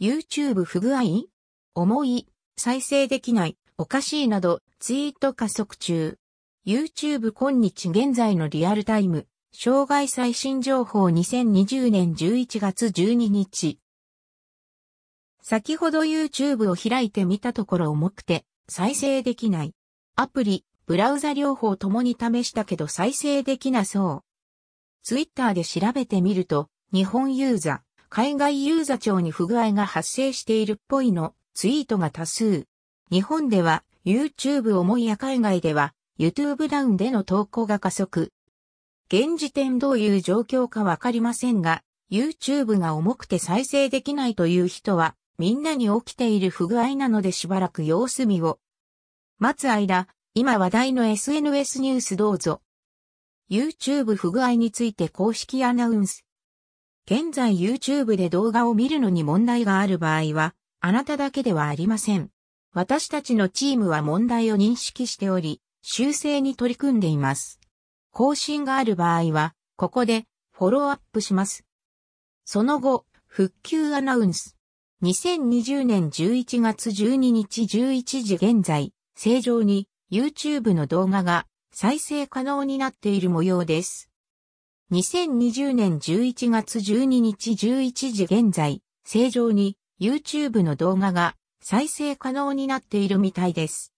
YouTube 不具合？重い、再生できない、おかしいなど、ツイート加速中。YouTube 今日現在のリアルタイム、障害最新情報2020年11月12日。先ほど YouTube を開いてみたところ重くて再生できない。アプリ、ブラウザ両方ともに試したけど再生できなそう。Twitter で調べてみると、日本ユーザー、海外ユーザー庁に不具合が発生しているっぽいのツイートが多数。日本では YouTube 重いや海外では YouTube ダウンでの投稿が加速。現時点どういう状況かわかりませんが、YouTube が重くて再生できないという人はみんなに起きている不具合なのでしばらく様子見を。待つ間、今話題の SNS ニュースどうぞ。YouTube 不具合について公式アナウンス。現在 YouTube で動画を見るのに問題がある場合は、あなただけではありません。私たちのチームは問題を認識しており、修正に取り組んでいます。更新がある場合は、ここでフォローアップします。その後、復旧アナウンス。2020年11月12日11時現在、正常に YouTube の動画が再生可能になっている模様です。2020年11月12日11時現在、正常に YouTube の動画が再生可能になっているみたいです。